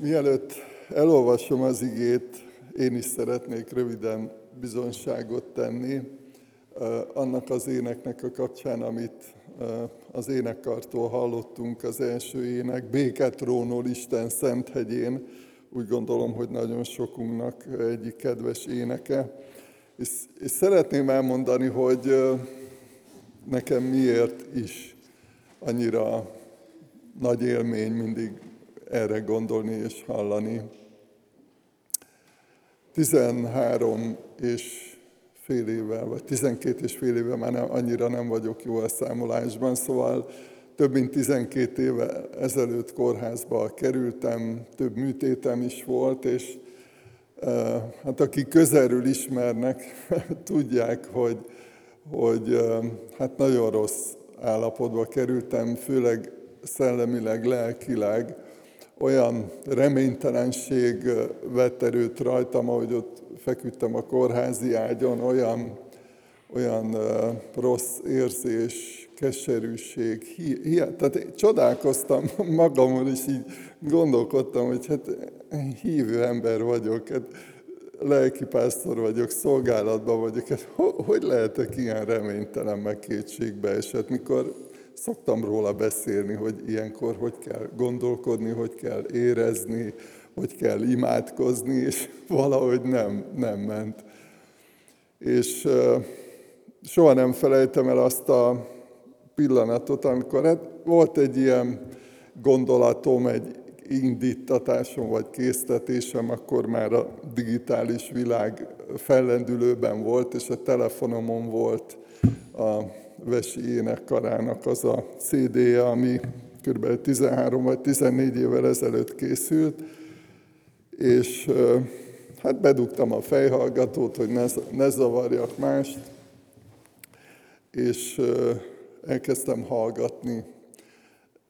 Mielőtt elolvasom az igét, én is szeretnék röviden bizonyságot tenni annak az éneknek a kapcsán, amit az énekkartól hallottunk, az első ének, Béketrónól Isten Szent. Úgy gondolom, hogy nagyon sokunknak egyik kedves éneke. És, és szeretném elmondani, hogy nekem miért is annyira nagy élmény mindig erre gondolni és hallani. 13 és fél évvel, vagy 12 és fél évvel már nem, annyira nem vagyok jó a számolásban, szóval több mint 12 éve ezelőtt kórházba kerültem, több műtétem is volt, és eh, hát akik közelről ismernek, tudják, hogy, hogy eh, hát nagyon rossz állapotba kerültem, főleg szellemileg, lelkileg, olyan reménytelenség vett erőt rajtam, ahogy ott feküdtem a kórházi ágyon, olyan, olyan rossz érzés, keserűség, hi, hi, tehát csodálkoztam magamon, és így gondolkodtam, hogy hát hívő ember vagyok, hát lelkipásztor vagyok, szolgálatban vagyok, hát hogy lehetek ilyen reménytelen, meg kétségbe esett, mikor szoktam róla beszélni, hogy ilyenkor hogy kell gondolkodni, hogy kell érezni, hogy kell imádkozni, és valahogy nem, nem ment. És soha nem felejtem el azt a pillanatot, amikor hát volt egy ilyen gondolatom, egy indítatásom vagy késztetésem, akkor már a digitális világ fellendülőben volt, és a telefonomon volt a Vesi énekkarának az a CD-je, ami kb. 13 vagy 14 évvel ezelőtt készült, és hát bedugtam a fejhallgatót, hogy ne, ne zavarjak mást, és elkezdtem hallgatni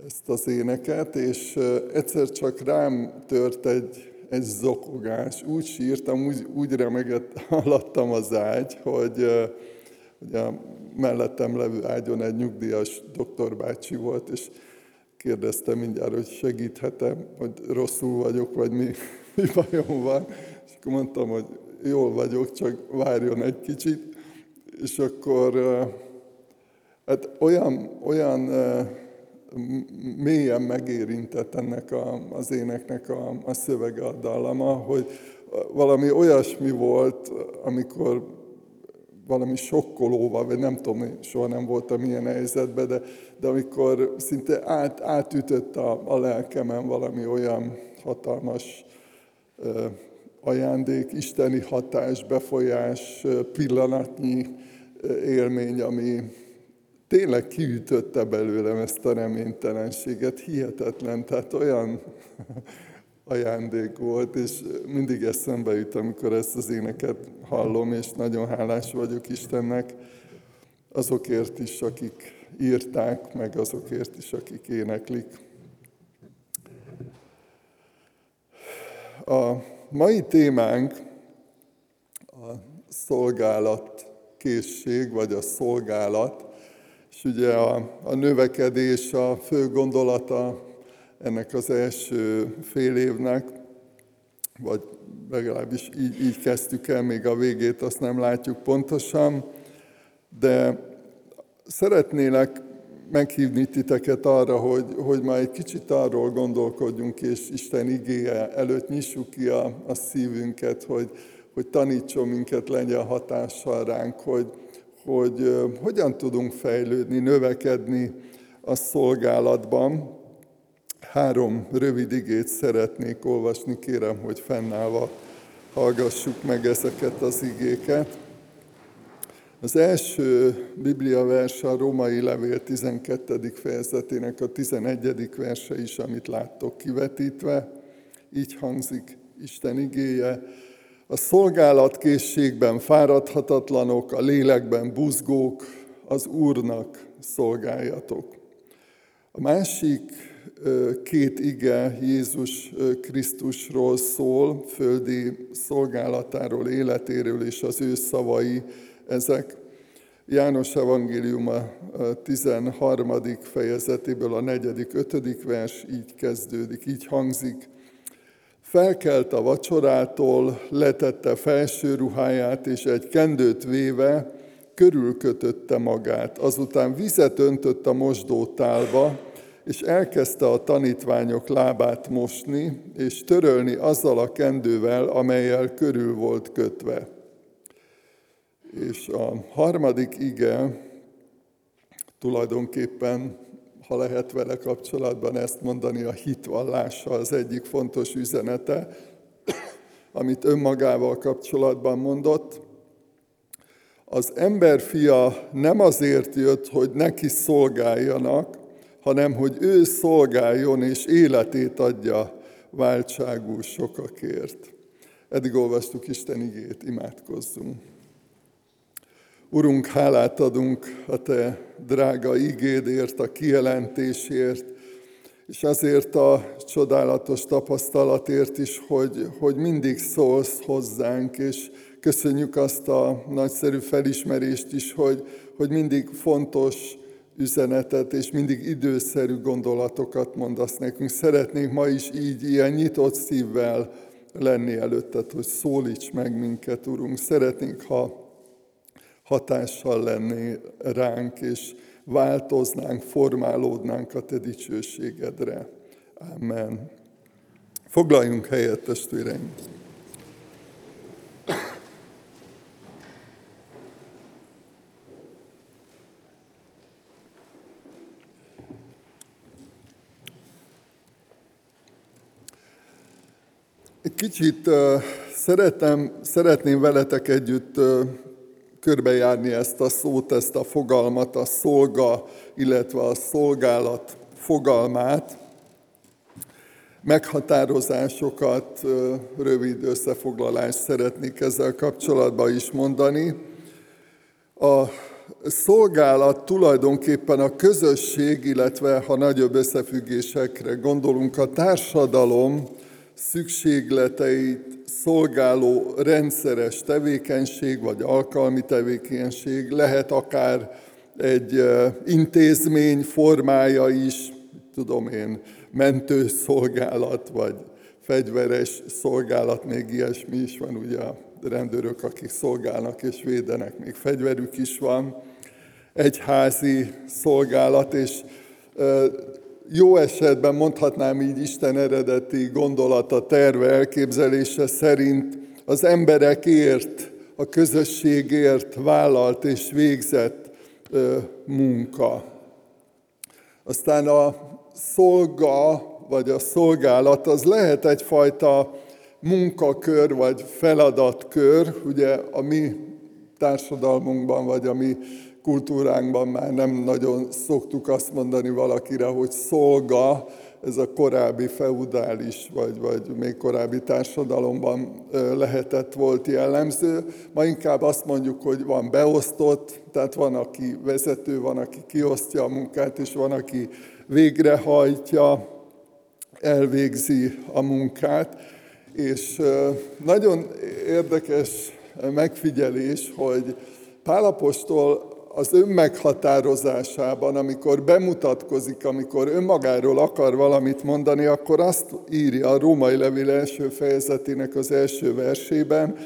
ezt az éneket, és egyszer csak rám tört egy, egy zokogás. Úgy sírtam, úgy, úgy remegett alattam az ágy, hogy Ugye a mellettem levő ágyon egy nyugdíjas doktorbácsi volt, és kérdezte mindjárt, hogy segíthetem, hogy rosszul vagyok, vagy mi, mi bajom van. És akkor mondtam, hogy jól vagyok, csak várjon egy kicsit. És akkor hát olyan, olyan mélyen megérintett ennek a, az éneknek a, a szövege, a dallama, hogy valami olyasmi volt, amikor valami sokkolóval, vagy nem tudom, soha nem voltam ilyen helyzetben, de, de amikor szinte át, átütött a, a lelkemen valami olyan hatalmas ö, ajándék, isteni hatás, befolyás, pillanatnyi élmény, ami tényleg kiütötte belőlem ezt a reménytelenséget, hihetetlen, tehát olyan ajándék volt, és mindig eszembe jut, amikor ezt az éneket hallom, és nagyon hálás vagyok Istennek azokért is, akik írták, meg azokért is, akik éneklik. A mai témánk a szolgálat készség, vagy a szolgálat, és ugye a, a növekedés a fő gondolata ennek az első fél évnek, vagy legalábbis így, így kezdtük el, még a végét azt nem látjuk pontosan, de szeretnélek meghívni titeket arra, hogy, hogy már egy kicsit arról gondolkodjunk, és Isten igéje előtt nyissuk ki a, a szívünket, hogy, hogy tanítson minket, legyen hatással ránk, hogy, hogy hogyan tudunk fejlődni, növekedni a szolgálatban, Három rövid igét szeretnék olvasni, kérem, hogy fennállva hallgassuk meg ezeket az igéket. Az első Biblia vers a Római Levél 12. fejezetének a 11. verse is, amit láttok kivetítve. Így hangzik Isten igéje. A szolgálatkészségben fáradhatatlanok, a lélekben buzgók, az Úrnak szolgáljatok. A másik két ige Jézus Krisztusról szól, földi szolgálatáról, életéről és az ő szavai ezek. János Evangélium a 13. fejezetéből a 4. 5. vers így kezdődik, így hangzik. Felkelt a vacsorától, letette felső ruháját, és egy kendőt véve körülkötötte magát. Azután vizet öntött a mosdótálba, és elkezdte a tanítványok lábát mosni, és törölni azzal a kendővel, amelyel körül volt kötve. És a harmadik ige tulajdonképpen, ha lehet vele kapcsolatban ezt mondani, a hitvallása az egyik fontos üzenete, amit önmagával kapcsolatban mondott. Az ember fia nem azért jött, hogy neki szolgáljanak, hanem hogy ő szolgáljon és életét adja váltságú sokakért. Eddig olvastuk Isten igét, imádkozzunk. Urunk, hálát adunk a Te drága igédért, a kijelentésért, és azért a csodálatos tapasztalatért is, hogy, hogy mindig szólsz hozzánk, és köszönjük azt a nagyszerű felismerést is, hogy, hogy mindig fontos üzenetet, és mindig időszerű gondolatokat mondasz nekünk. Szeretnénk ma is így, ilyen nyitott szívvel lenni előtted, hogy szólíts meg minket, Urunk. Szeretnénk, ha hatással lenni ránk, és változnánk, formálódnánk a Te dicsőségedre. Amen. Foglaljunk helyet, testvéreim! Egy kicsit szeretem, szeretném veletek együtt körbejárni ezt a szót, ezt a fogalmat, a szolga, illetve a szolgálat fogalmát, meghatározásokat, rövid összefoglalást szeretnék ezzel kapcsolatban is mondani. A szolgálat tulajdonképpen a közösség, illetve ha nagyobb összefüggésekre gondolunk, a társadalom szükségleteit szolgáló rendszeres tevékenység, vagy alkalmi tevékenység, lehet akár egy intézmény formája is, tudom én, mentőszolgálat, vagy fegyveres szolgálat, még ilyesmi is van, ugye a rendőrök, akik szolgálnak és védenek, még fegyverük is van, egyházi szolgálat, és jó esetben mondhatnám így Isten eredeti gondolata, terve, elképzelése szerint az emberekért, a közösségért vállalt és végzett munka. Aztán a szolga, vagy a szolgálat, az lehet egyfajta munkakör, vagy feladatkör, ugye a mi társadalmunkban, vagy a mi kultúránkban már nem nagyon szoktuk azt mondani valakire, hogy szolga, ez a korábbi feudális, vagy, vagy még korábbi társadalomban lehetett, volt jellemző. Ma inkább azt mondjuk, hogy van beosztott, tehát van, aki vezető, van, aki kiosztja a munkát, és van, aki végrehajtja, elvégzi a munkát. És nagyon érdekes megfigyelés, hogy Pálapostól az önmeghatározásában, amikor bemutatkozik, amikor önmagáról akar valamit mondani, akkor azt írja a római levél első fejezetének az első versében,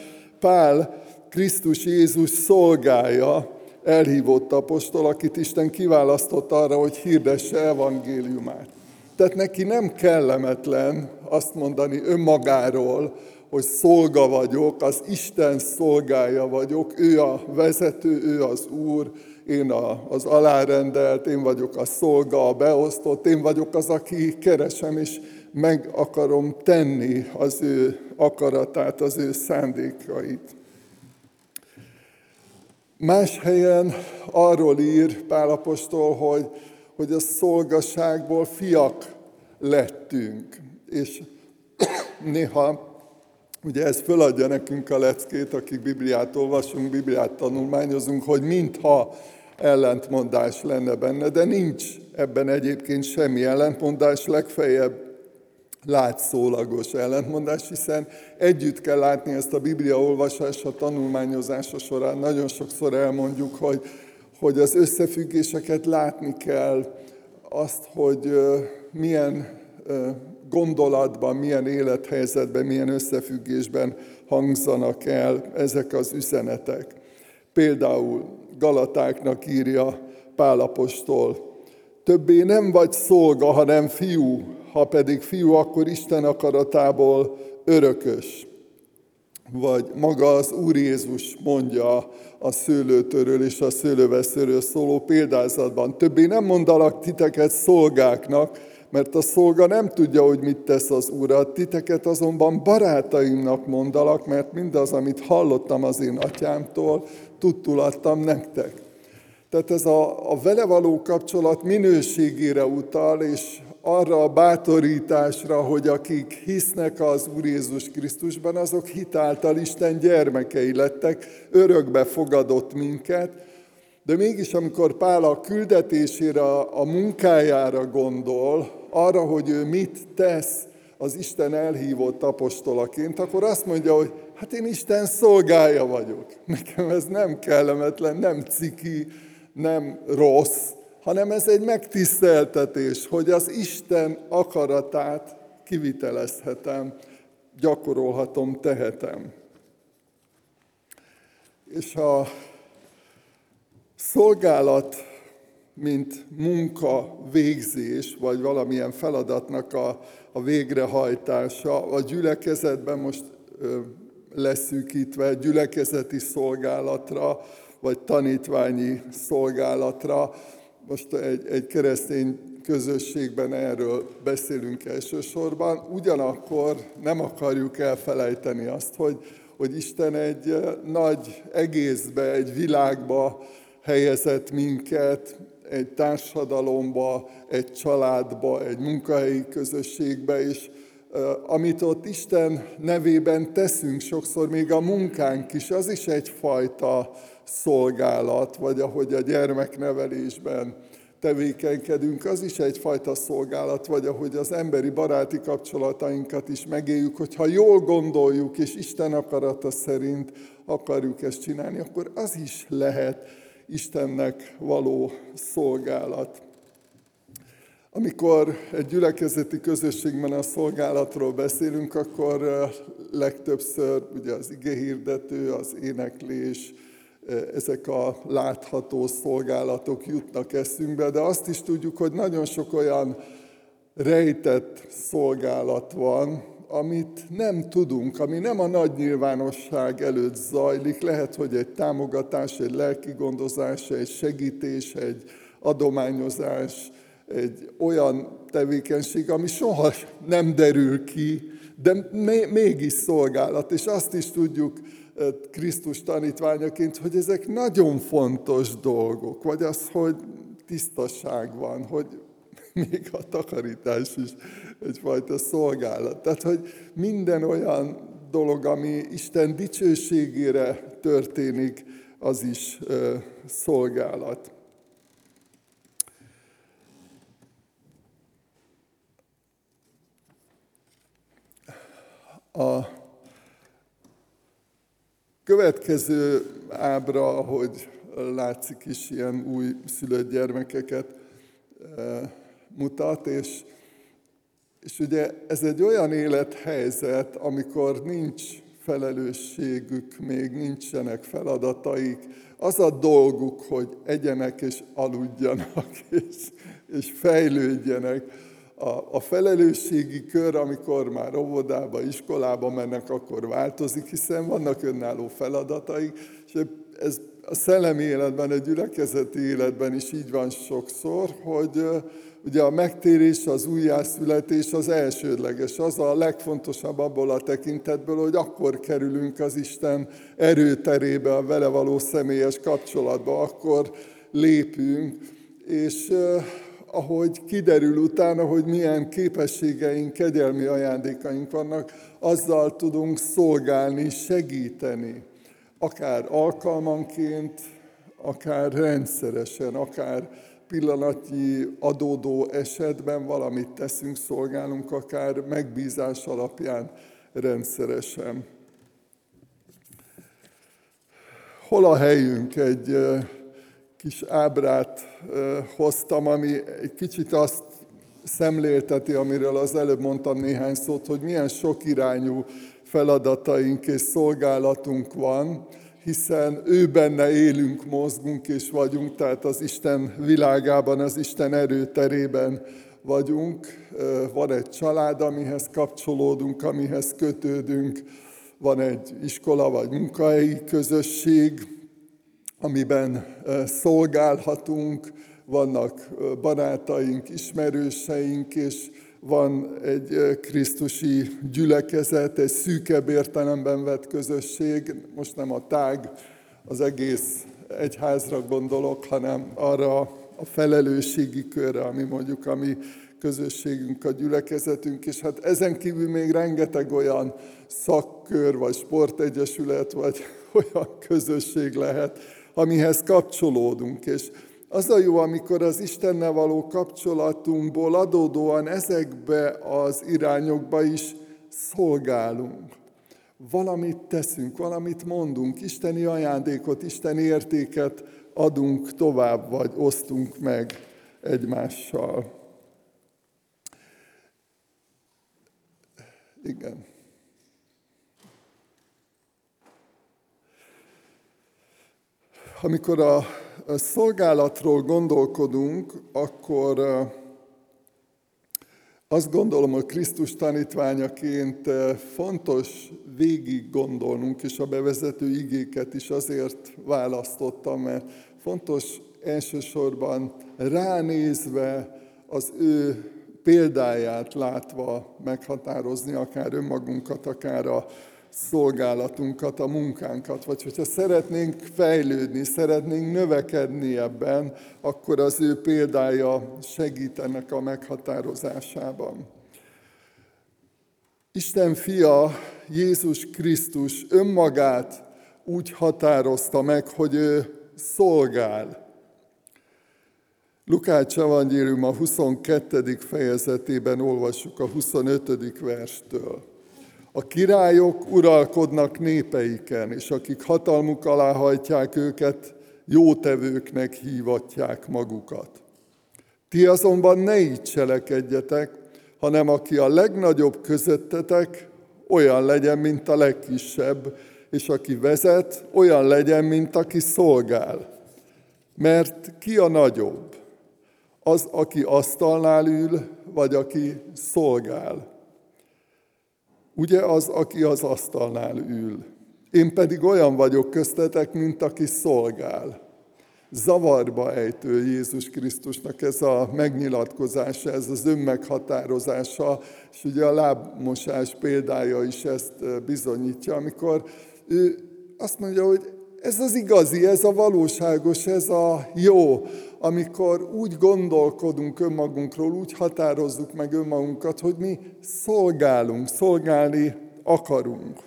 Pál Krisztus Jézus szolgája, elhívott apostol, akit Isten kiválasztott arra, hogy hirdesse evangéliumát. Tehát neki nem kellemetlen azt mondani önmagáról, hogy szolga vagyok, az Isten szolgája vagyok, ő a vezető, ő az Úr, én a, az alárendelt, én vagyok a szolga, a beosztott, én vagyok az, aki keresem, és meg akarom tenni az ő akaratát, az ő szándékait. Más helyen arról ír Pálapostól, hogy, hogy a szolgaságból fiak lettünk, és néha Ugye ez föladja nekünk a leckét, akik Bibliát olvasunk, Bibliát tanulmányozunk, hogy mintha ellentmondás lenne benne, de nincs ebben egyébként semmi ellentmondás, legfeljebb látszólagos ellentmondás, hiszen együtt kell látni ezt a Biblia olvasása, tanulmányozása során. Nagyon sokszor elmondjuk, hogy, hogy az összefüggéseket látni kell, azt, hogy milyen gondolatban, milyen élethelyzetben, milyen összefüggésben hangzanak el ezek az üzenetek. Például Galatáknak írja Pálapostól, többé nem vagy szolga, hanem fiú, ha pedig fiú, akkor Isten akaratából örökös. Vagy maga az Úr Jézus mondja a szőlőtörről és a szőlőveszőről szóló példázatban. Többé nem mondalak titeket szolgáknak, mert a szolga nem tudja, hogy mit tesz az Úr. Titeket azonban barátaimnak mondalak, mert mindaz, amit hallottam az én atyámtól, tudtul adtam nektek. Tehát ez a, a vele való kapcsolat minőségére utal, és arra a bátorításra, hogy akik hisznek az Úr Jézus Krisztusban, azok hitáltal Isten gyermekei lettek, örökbe fogadott minket, de mégis amikor Pál a küldetésére, a munkájára gondol, arra, hogy ő mit tesz az Isten elhívott apostolaként, akkor azt mondja, hogy hát én Isten szolgája vagyok. Nekem ez nem kellemetlen, nem ciki, nem rossz, hanem ez egy megtiszteltetés, hogy az Isten akaratát kivitelezhetem, gyakorolhatom, tehetem. És a szolgálat, mint munka végzés, vagy valamilyen feladatnak a, a végrehajtása, a gyülekezetben most ö, leszűkítve gyülekezeti szolgálatra, vagy tanítványi szolgálatra. Most egy, egy keresztény közösségben erről beszélünk elsősorban, ugyanakkor nem akarjuk elfelejteni azt, hogy, hogy Isten egy nagy egészbe, egy világba helyezett minket, egy társadalomba, egy családba, egy munkahelyi közösségbe, és amit ott Isten nevében teszünk, sokszor még a munkánk is, az is egyfajta szolgálat, vagy ahogy a gyermeknevelésben tevékenykedünk, az is egyfajta szolgálat, vagy ahogy az emberi baráti kapcsolatainkat is megéljük, hogyha jól gondoljuk, és Isten akarata szerint akarjuk ezt csinálni, akkor az is lehet Istennek való szolgálat. Amikor egy gyülekezeti közösségben a szolgálatról beszélünk, akkor legtöbbször ugye az igéhirdető, az éneklés, ezek a látható szolgálatok jutnak eszünkbe, de azt is tudjuk, hogy nagyon sok olyan rejtett szolgálat van, amit nem tudunk, ami nem a nagy nyilvánosság előtt zajlik. Lehet, hogy egy támogatás, egy lelki gondozás, egy segítés, egy adományozás, egy olyan tevékenység, ami soha nem derül ki, de mégis szolgálat. És azt is tudjuk Krisztus tanítványaként, hogy ezek nagyon fontos dolgok, vagy az, hogy tisztaság van, hogy még a takarítás is egyfajta szolgálat. Tehát, hogy minden olyan dolog, ami Isten dicsőségére történik, az is szolgálat. A következő ábra, ahogy látszik is, ilyen új szülött gyermekeket mutat, és, és ugye ez egy olyan élethelyzet, amikor nincs felelősségük, még nincsenek feladataik, az a dolguk, hogy egyenek és aludjanak, és, és fejlődjenek. A, a felelősségi kör, amikor már óvodába, iskolába mennek, akkor változik, hiszen vannak önálló feladataik, és ez a szellemi életben, a gyülekezeti életben is így van sokszor, hogy ugye a megtérés, az újjászületés az elsődleges, az a legfontosabb abból a tekintetből, hogy akkor kerülünk az Isten erőterébe, a vele való személyes kapcsolatba, akkor lépünk, és ahogy kiderül utána, hogy milyen képességeink, kegyelmi ajándékaink vannak, azzal tudunk szolgálni, segíteni. Akár alkalmanként, akár rendszeresen, akár pillanatnyi adódó esetben valamit teszünk, szolgálunk, akár megbízás alapján rendszeresen. Hol a helyünk? Egy kis ábrát hoztam, ami egy kicsit azt szemlélteti, amiről az előbb mondtam néhány szót, hogy milyen sok irányú feladataink és szolgálatunk van, hiszen ő benne élünk, mozgunk és vagyunk, tehát az Isten világában, az Isten erőterében vagyunk. Van egy család, amihez kapcsolódunk, amihez kötődünk, van egy iskola vagy munkahelyi közösség, amiben szolgálhatunk, vannak barátaink, ismerőseink, és van egy Krisztusi gyülekezet, egy szűkebb értelemben vett közösség, most nem a tág, az egész egyházra gondolok, hanem arra a felelősségi körre, ami mondjuk a mi közösségünk, a gyülekezetünk, és hát ezen kívül még rengeteg olyan szakkör, vagy sportegyesület, vagy olyan közösség lehet, amihez kapcsolódunk, és az a jó, amikor az Istennel való kapcsolatunkból adódóan ezekbe az irányokba is szolgálunk. Valamit teszünk, valamit mondunk, isteni ajándékot, isteni értéket adunk tovább, vagy osztunk meg egymással. Igen. Amikor a szolgálatról gondolkodunk, akkor azt gondolom, hogy Krisztus tanítványaként fontos végig gondolnunk, és a bevezető igéket is azért választottam, mert fontos elsősorban ránézve az ő példáját látva meghatározni akár önmagunkat, akár a szolgálatunkat, a munkánkat, vagy hogyha szeretnénk fejlődni, szeretnénk növekedni ebben, akkor az ő példája segít ennek a meghatározásában. Isten fia, Jézus Krisztus önmagát úgy határozta meg, hogy ő szolgál. Lukács evangélium a 22. fejezetében olvassuk a 25. verstől. A királyok uralkodnak népeiken, és akik hatalmuk alá hajtják őket, jótevőknek hívatják magukat. Ti azonban ne így cselekedjetek, hanem aki a legnagyobb közöttetek, olyan legyen, mint a legkisebb, és aki vezet, olyan legyen, mint aki szolgál. Mert ki a nagyobb? Az, aki asztalnál ül, vagy aki szolgál? Ugye az, aki az asztalnál ül. Én pedig olyan vagyok köztetek, mint aki szolgál. Zavarba ejtő Jézus Krisztusnak ez a megnyilatkozása, ez az önmeghatározása, és ugye a lábmosás példája is ezt bizonyítja, amikor ő azt mondja, hogy ez az igazi, ez a valóságos, ez a jó, amikor úgy gondolkodunk önmagunkról, úgy határozzuk meg önmagunkat, hogy mi szolgálunk, szolgálni akarunk.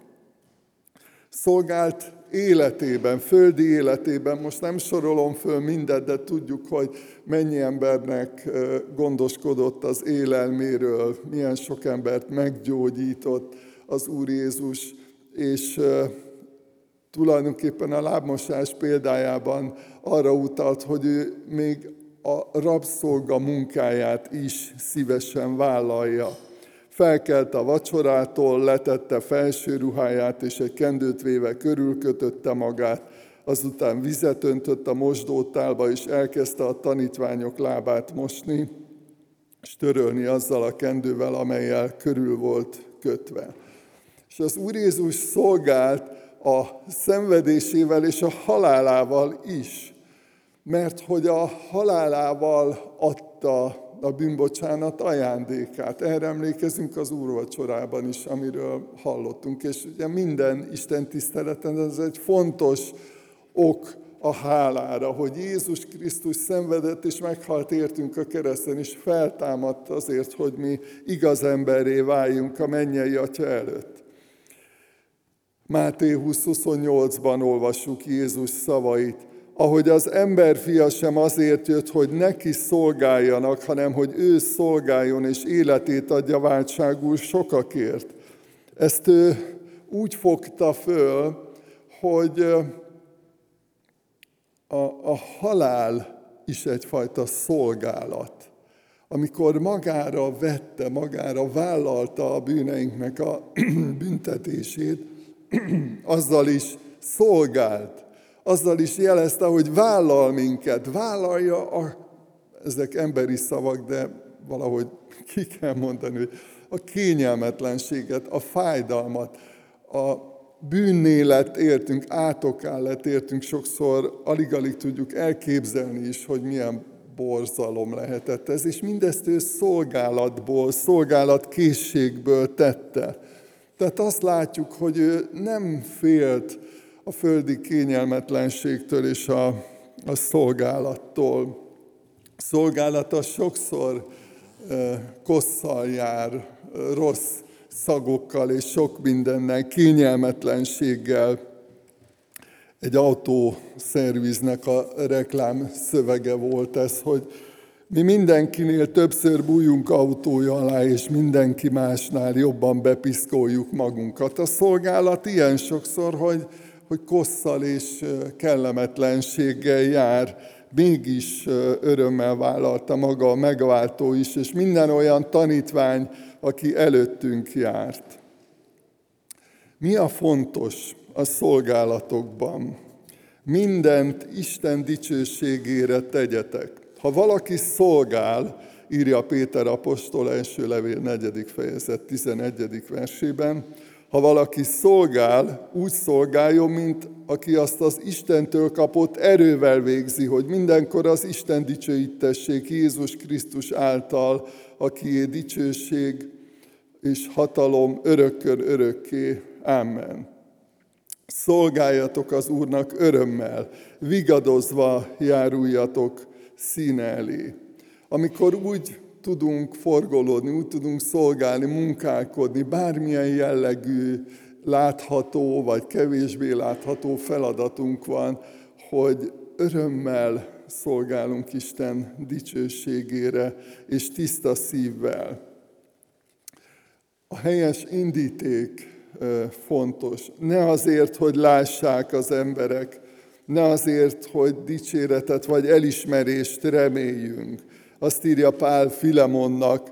Szolgált életében, földi életében, most nem sorolom föl mindet, de tudjuk, hogy mennyi embernek gondoskodott az élelméről, milyen sok embert meggyógyított az Úr Jézus, és tulajdonképpen a lábmosás példájában arra utalt, hogy ő még a rabszolga munkáját is szívesen vállalja. Felkelt a vacsorától, letette felső ruháját, és egy kendőt véve körülkötötte magát, azután vizet öntött a mosdótálba, és elkezdte a tanítványok lábát mosni, és törölni azzal a kendővel, amelyel körül volt kötve. És az Úr Jézus szolgált a szenvedésével és a halálával is. Mert hogy a halálával adta a bűnbocsánat ajándékát. Erre emlékezünk az úrvacsorában is, amiről hallottunk. És ugye minden Isten tiszteleten ez egy fontos ok a hálára, hogy Jézus Krisztus szenvedett és meghalt értünk a kereszten, és feltámadt azért, hogy mi igaz emberré váljunk a mennyei Atya előtt. Máté 20.28-ban olvassuk Jézus szavait, ahogy az emberfia sem azért jött, hogy neki szolgáljanak, hanem hogy ő szolgáljon és életét adja váltságul sokakért. Ezt ő úgy fogta föl, hogy a, a halál is egyfajta szolgálat. amikor magára vette, magára vállalta a bűneinknek a büntetését, azzal is szolgált, azzal is jelezte, hogy vállal minket, vállalja a, ezek emberi szavak, de valahogy ki kell mondani, hogy a kényelmetlenséget, a fájdalmat, a bűnnélet értünk, átokállát értünk, sokszor alig-alig tudjuk elképzelni is, hogy milyen borzalom lehetett ez, és mindezt ő szolgálatból, szolgálatkészségből tette. Tehát azt látjuk, hogy ő nem félt a földi kényelmetlenségtől és a, a szolgálattól. A szolgálata sokszor kosszal jár, rossz szagokkal és sok mindennel, kényelmetlenséggel. Egy autószerviznek a reklám szövege volt ez, hogy mi mindenkinél többször bújunk autója alá, és mindenki másnál jobban bepiszkoljuk magunkat. A szolgálat ilyen sokszor, hogy, hogy kosszal és kellemetlenséggel jár, mégis örömmel vállalta maga a megváltó is, és minden olyan tanítvány, aki előttünk járt. Mi a fontos a szolgálatokban? Mindent Isten dicsőségére tegyetek. Ha valaki szolgál, írja Péter apostol első levél 4. fejezet 11. versében, ha valaki szolgál, úgy szolgáljon, mint aki azt az Istentől kapott erővel végzi, hogy mindenkor az Isten dicsőítessék Jézus Krisztus által, akié dicsőség és hatalom örökkön örökké. Amen. Szolgáljatok az Úrnak örömmel, vigadozva járuljatok színe elé. Amikor úgy tudunk forgolódni, úgy tudunk szolgálni, munkálkodni, bármilyen jellegű látható vagy kevésbé látható feladatunk van, hogy örömmel szolgálunk Isten dicsőségére, és tiszta szívvel. A helyes indíték fontos. Ne azért, hogy lássák az emberek, ne azért, hogy dicséretet vagy elismerést reméljünk. Azt írja Pál Filemonnak,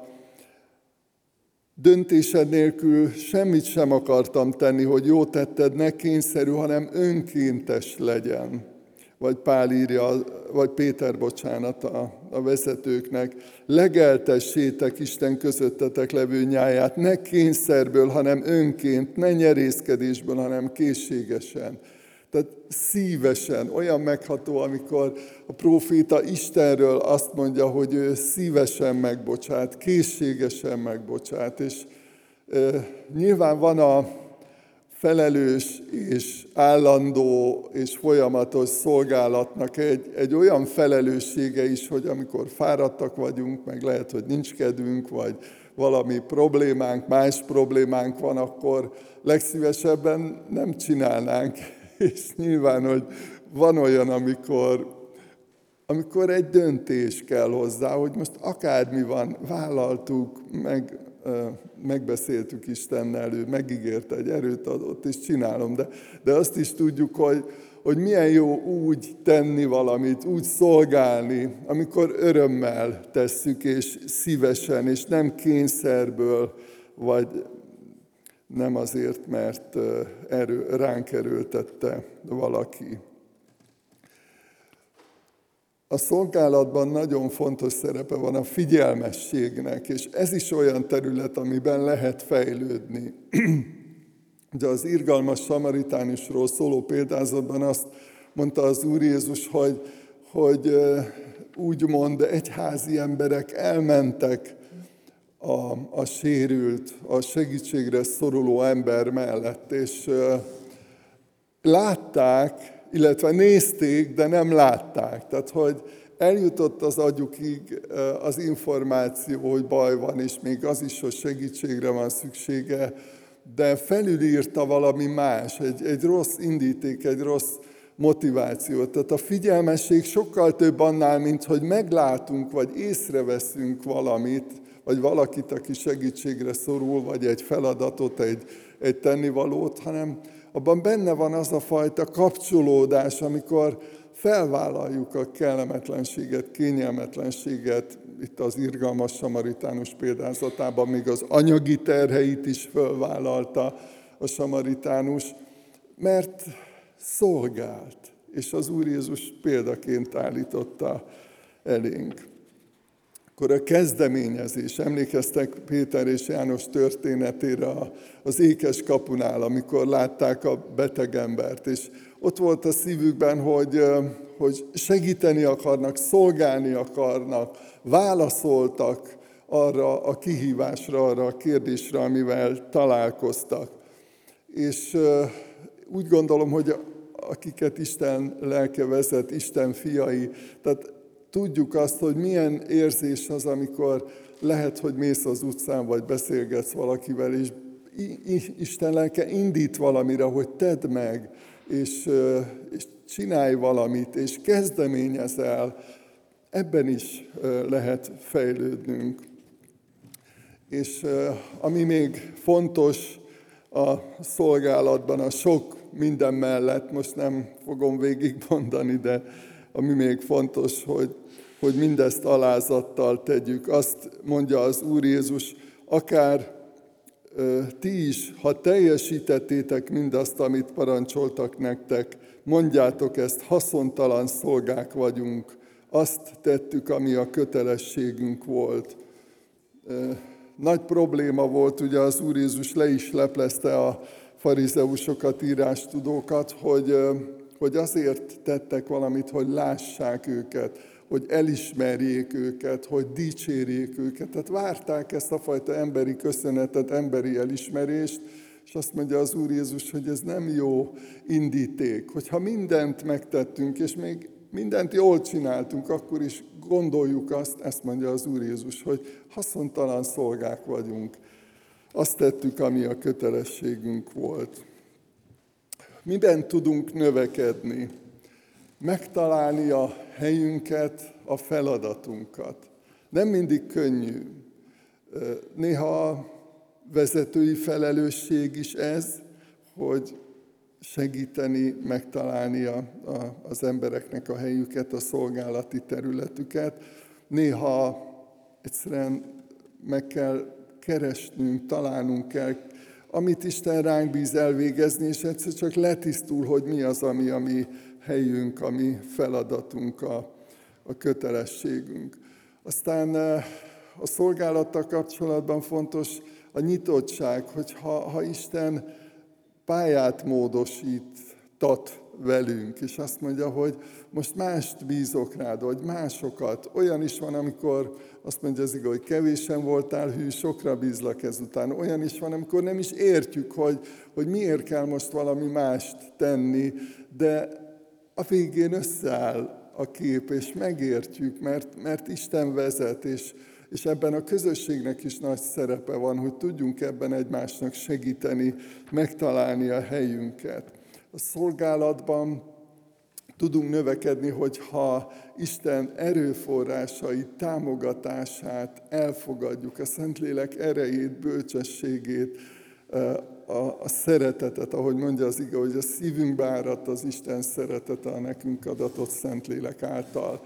döntésed nélkül semmit sem akartam tenni, hogy jó tetted, ne kényszerű, hanem önkéntes legyen vagy Pál írja, vagy Péter, bocsánat, a, a vezetőknek, legeltessétek Isten közöttetek levő nyáját, ne kényszerből, hanem önként, ne nyerészkedésből, hanem készségesen. Tehát szívesen, olyan megható, amikor a próféta Istenről azt mondja, hogy ő szívesen megbocsát, készségesen megbocsát, és e, nyilván van a felelős és állandó és folyamatos szolgálatnak egy, egy olyan felelőssége is, hogy amikor fáradtak vagyunk, meg lehet, hogy nincs kedvünk, vagy valami problémánk, más problémánk van, akkor legszívesebben nem csinálnánk. És nyilván, hogy van olyan, amikor, amikor egy döntés kell hozzá, hogy most akármi van, vállaltuk, meg megbeszéltük Istennel, ő megígérte, egy erőt adott, és csinálom. De, de azt is tudjuk, hogy, hogy milyen jó úgy tenni valamit, úgy szolgálni, amikor örömmel tesszük, és szívesen, és nem kényszerből, vagy nem azért, mert erő, ránk erőltette valaki. A szolgálatban nagyon fontos szerepe van a figyelmességnek, és ez is olyan terület, amiben lehet fejlődni. De az irgalmas samaritánusról szóló példázatban azt mondta az Úr Jézus, hogy, hogy úgymond egyházi emberek elmentek a, a sérült, a segítségre szoruló ember mellett, és látták, illetve nézték, de nem látták. Tehát, hogy eljutott az agyukig az információ, hogy baj van, és még az is, hogy segítségre van szüksége, de felülírta valami más, egy, egy rossz indíték, egy rossz motiváció. Tehát a figyelmesség sokkal több annál, mint hogy meglátunk, vagy észreveszünk valamit, vagy valakit, aki segítségre szorul, vagy egy feladatot, egy, egy tennivalót, hanem abban benne van az a fajta kapcsolódás, amikor felvállaljuk a kellemetlenséget, kényelmetlenséget, itt az irgalmas samaritánus példázatában még az anyagi terheit is fölvállalta a samaritánus, mert szolgált, és az Úr Jézus példaként állította elénk. Akkor a kezdeményezés, emlékeztek Péter és János történetére az ékes kapunál, amikor látták a beteg embert, és ott volt a szívükben, hogy, hogy segíteni akarnak, szolgálni akarnak, válaszoltak arra a kihívásra, arra a kérdésre, amivel találkoztak. És úgy gondolom, hogy akiket Isten lelke vezet, Isten fiai, tehát tudjuk azt, hogy milyen érzés az, amikor lehet, hogy mész az utcán, vagy beszélgetsz valakivel, és Isten lelke indít valamire, hogy tedd meg, és, és csinálj valamit, és kezdeményezel, ebben is lehet fejlődnünk. És ami még fontos a szolgálatban, a sok minden mellett, most nem fogom végigmondani, de ami még fontos, hogy, hogy mindezt alázattal tegyük. Azt mondja az Úr Jézus, akár ti is, ha teljesítettétek mindazt, amit parancsoltak nektek, mondjátok ezt, haszontalan szolgák vagyunk, azt tettük, ami a kötelességünk volt. Nagy probléma volt, ugye az Úr Jézus le is leplezte a farizeusokat, írástudókat, hogy, hogy azért tettek valamit, hogy lássák őket, hogy elismerjék őket, hogy dicsérjék őket. Tehát várták ezt a fajta emberi köszönetet, emberi elismerést, és azt mondja az Úr Jézus, hogy ez nem jó indíték, hogyha mindent megtettünk, és még mindent jól csináltunk, akkor is gondoljuk azt, ezt mondja az Úr Jézus, hogy haszontalan szolgák vagyunk. Azt tettük, ami a kötelességünk volt. Miben tudunk növekedni? Megtalálni a helyünket, a feladatunkat. Nem mindig könnyű. Néha vezetői felelősség is ez, hogy segíteni, megtalálni a, a, az embereknek a helyüket, a szolgálati területüket. Néha egyszerűen meg kell keresnünk, találnunk kell, amit Isten ránk bíz elvégezni, és egyszer csak letisztul, hogy mi az, ami a mi helyünk, a mi feladatunk, a, a kötelességünk. Aztán eh, a szolgálattal kapcsolatban fontos a nyitottság, hogy ha, ha Isten pályát módosítat velünk, és azt mondja, hogy most mást bízok rád, vagy másokat. Olyan is van, amikor azt mondja az igaz, hogy kevésen voltál hű, sokra bízlak ezután. Olyan is van, amikor nem is értjük, hogy, hogy miért kell most valami mást tenni, de a végén összeáll a kép, és megértjük, mert, mert Isten vezet, és, és ebben a közösségnek is nagy szerepe van, hogy tudjunk ebben egymásnak segíteni, megtalálni a helyünket. A szolgálatban tudunk növekedni, hogyha Isten erőforrásait, támogatását elfogadjuk, a Szentlélek erejét, bölcsességét, a, a szeretetet, ahogy mondja az ige, hogy a szívünk áradt az Isten szeretete a nekünk adatott Szentlélek által.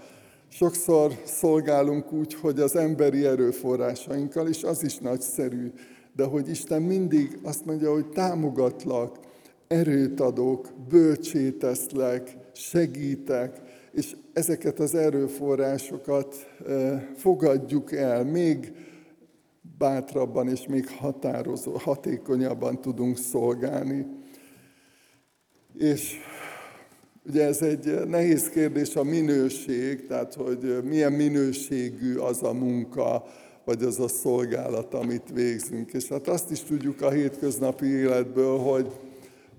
Sokszor szolgálunk úgy, hogy az emberi erőforrásainkkal, és az is nagyszerű, de hogy Isten mindig azt mondja, hogy támogatlak, erőt adok, bölcséteszlek, segítek, és ezeket az erőforrásokat fogadjuk el, még bátrabban és még határozó, hatékonyabban tudunk szolgálni. És ugye ez egy nehéz kérdés a minőség, tehát hogy milyen minőségű az a munka, vagy az a szolgálat, amit végzünk. És hát azt is tudjuk a hétköznapi életből, hogy,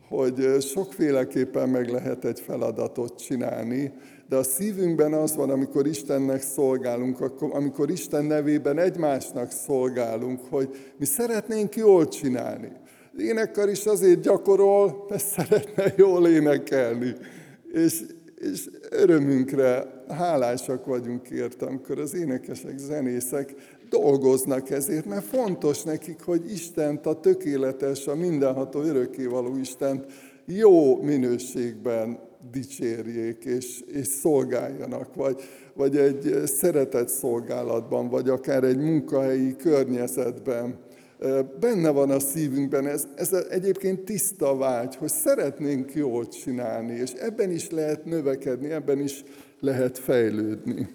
hogy sokféleképpen meg lehet egy feladatot csinálni, de a szívünkben az van, amikor Istennek szolgálunk, akkor, amikor Isten nevében egymásnak szolgálunk, hogy mi szeretnénk jól csinálni. Énekkar is azért gyakorol, mert szeretne jól énekelni. És, és örömünkre hálásak vagyunk érte, amikor az énekesek, zenészek dolgoznak ezért, mert fontos nekik, hogy Istent, a tökéletes, a mindenható örökkévaló Istent jó minőségben dicsérjék és, és szolgáljanak, vagy, vagy egy szeretett szolgálatban, vagy akár egy munkahelyi környezetben. Benne van a szívünkben, ez, ez egyébként tiszta vágy, hogy szeretnénk jól csinálni, és ebben is lehet növekedni, ebben is lehet fejlődni.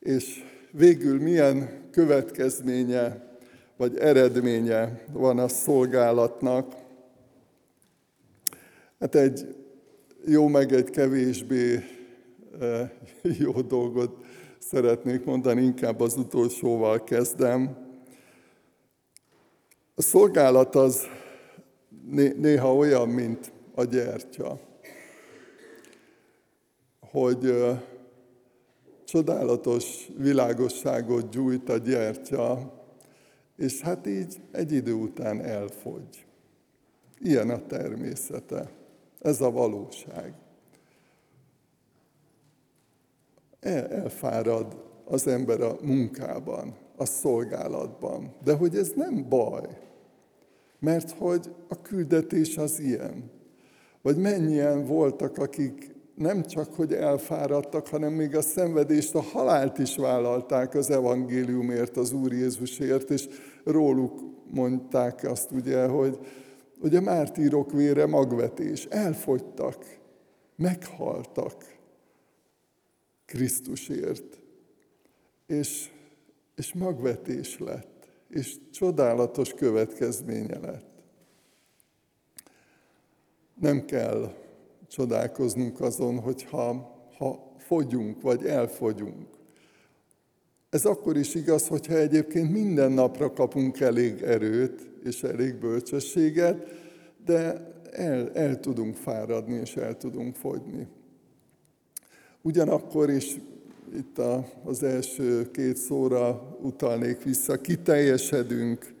És végül milyen következménye vagy eredménye van a szolgálatnak? Hát egy jó meg egy kevésbé e, jó dolgot szeretnék mondani, inkább az utolsóval kezdem. A szolgálat az néha olyan, mint a gyertya, hogy e, csodálatos világosságot gyújt a gyertya, és hát így egy idő után elfogy. Ilyen a természete. Ez a valóság. El, elfárad az ember a munkában, a szolgálatban. De hogy ez nem baj, mert hogy a küldetés az ilyen. Vagy mennyien voltak, akik nem csak, hogy elfáradtak, hanem még a szenvedést, a halált is vállalták az evangéliumért, az Úr Jézusért, és róluk mondták azt ugye, hogy hogy a mártírok vére magvetés. Elfogytak, meghaltak Krisztusért. És, és magvetés lett, és csodálatos következménye lett. Nem kell csodálkoznunk azon, hogyha ha fogyunk, vagy elfogyunk. Ez akkor is igaz, hogyha egyébként minden napra kapunk elég erőt, és elég bölcsességet, de el, el tudunk fáradni, és el tudunk fogyni. Ugyanakkor is itt a, az első két szóra utalnék vissza, kiteljesedünk,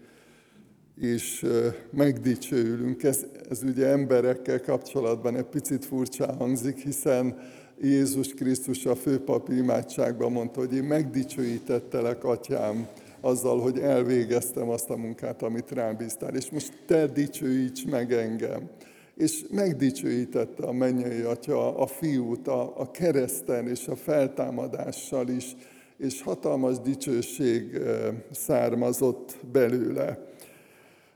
és megdicsőülünk. Ez, ez ugye emberekkel kapcsolatban egy picit furcsa hangzik, hiszen Jézus Krisztus a főpapi imádságban mondta, hogy én megdicsőítettelek, atyám, azzal, hogy elvégeztem azt a munkát, amit rám bíztál, és most te dicsőíts meg engem. És megdicsőítette a mennyei atya a fiút a, a kereszten és a feltámadással is, és hatalmas dicsőség származott belőle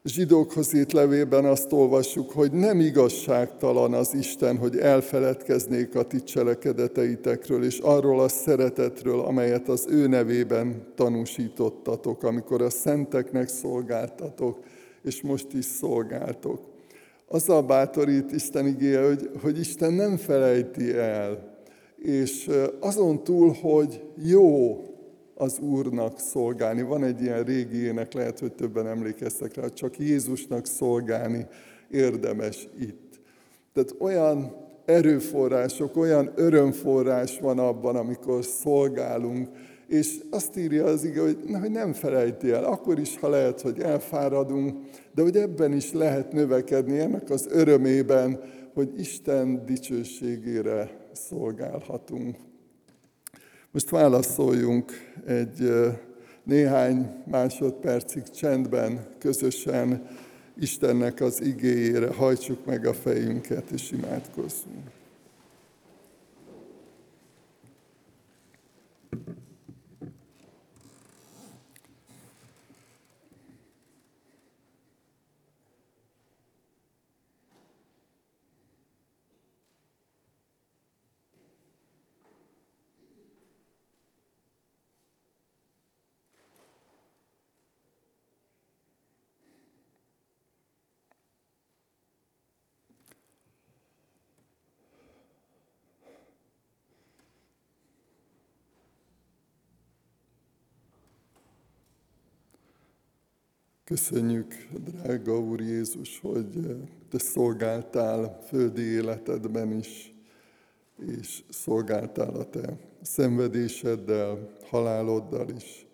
zsidókhoz írt levében azt olvassuk, hogy nem igazságtalan az Isten, hogy elfeledkeznék a ti cselekedeteitekről, és arról a szeretetről, amelyet az ő nevében tanúsítottatok, amikor a szenteknek szolgáltatok, és most is szolgáltok. Azzal bátorít Isten igéje, hogy, hogy Isten nem felejti el, és azon túl, hogy jó, az Úrnak szolgálni. Van egy ilyen régi ének, lehet, hogy többen emlékeztek rá, csak Jézusnak szolgálni érdemes itt. Tehát olyan erőforrások, olyan örömforrás van abban, amikor szolgálunk, és azt írja az ige, hogy, na, hogy nem felejti el, akkor is, ha lehet, hogy elfáradunk, de hogy ebben is lehet növekedni, ennek az örömében, hogy Isten dicsőségére szolgálhatunk. Most válaszoljunk egy néhány másodpercig csendben, közösen Istennek az igéjére, hajtsuk meg a fejünket és imádkozzunk. Köszönjük, drága Úr Jézus, hogy eh, Te szolgáltál földi életedben is, és szolgáltál a Te szenvedéseddel, haláloddal is.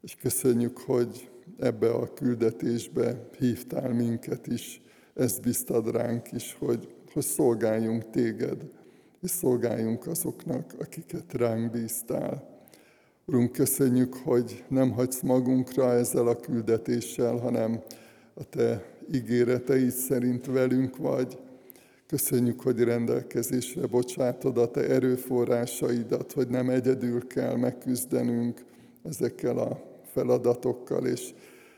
És köszönjük, hogy ebbe a küldetésbe hívtál minket is, ezt biztad ránk is, hogy, hogy szolgáljunk Téged, és szolgáljunk azoknak, akiket ránk bíztál. Urunk, köszönjük, hogy nem hagysz magunkra ezzel a küldetéssel, hanem a Te ígéreteid szerint velünk vagy. Köszönjük, hogy rendelkezésre bocsátod a Te erőforrásaidat, hogy nem egyedül kell megküzdenünk ezekkel a feladatokkal, és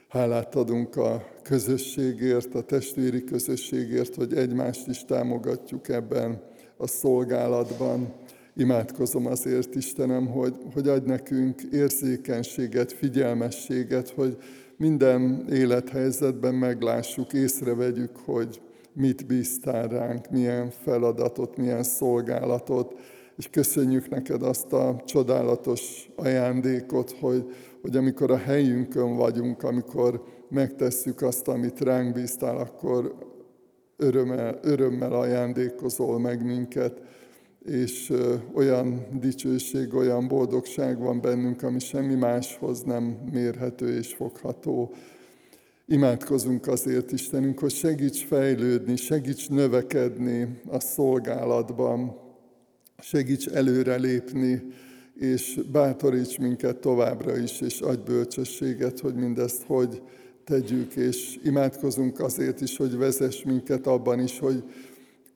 hálát adunk a közösségért, a testvéri közösségért, hogy egymást is támogatjuk ebben a szolgálatban. Imádkozom azért, Istenem, hogy, hogy adj nekünk érzékenységet, figyelmességet, hogy minden élethelyzetben meglássuk, észrevegyük, hogy mit bíztál ránk, milyen feladatot, milyen szolgálatot, és köszönjük neked azt a csodálatos ajándékot, hogy, hogy amikor a helyünkön vagyunk, amikor megtesszük azt, amit ránk bíztál, akkor örömmel, örömmel ajándékozol meg minket, és olyan dicsőség, olyan boldogság van bennünk, ami semmi máshoz nem mérhető és fogható. Imádkozunk azért, Istenünk, hogy segíts fejlődni, segíts növekedni a szolgálatban, segíts előrelépni, és bátoríts minket továbbra is, és adj bölcsességet, hogy mindezt hogy tegyük, és imádkozunk azért is, hogy vezess minket abban is, hogy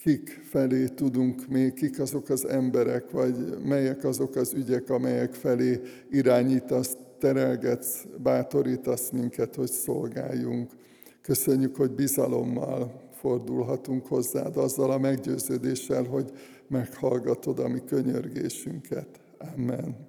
kik felé tudunk még, kik azok az emberek, vagy melyek azok az ügyek, amelyek felé irányítasz, terelgetsz, bátorítasz minket, hogy szolgáljunk. Köszönjük, hogy bizalommal fordulhatunk hozzád, azzal a meggyőződéssel, hogy meghallgatod a mi könyörgésünket. Amen.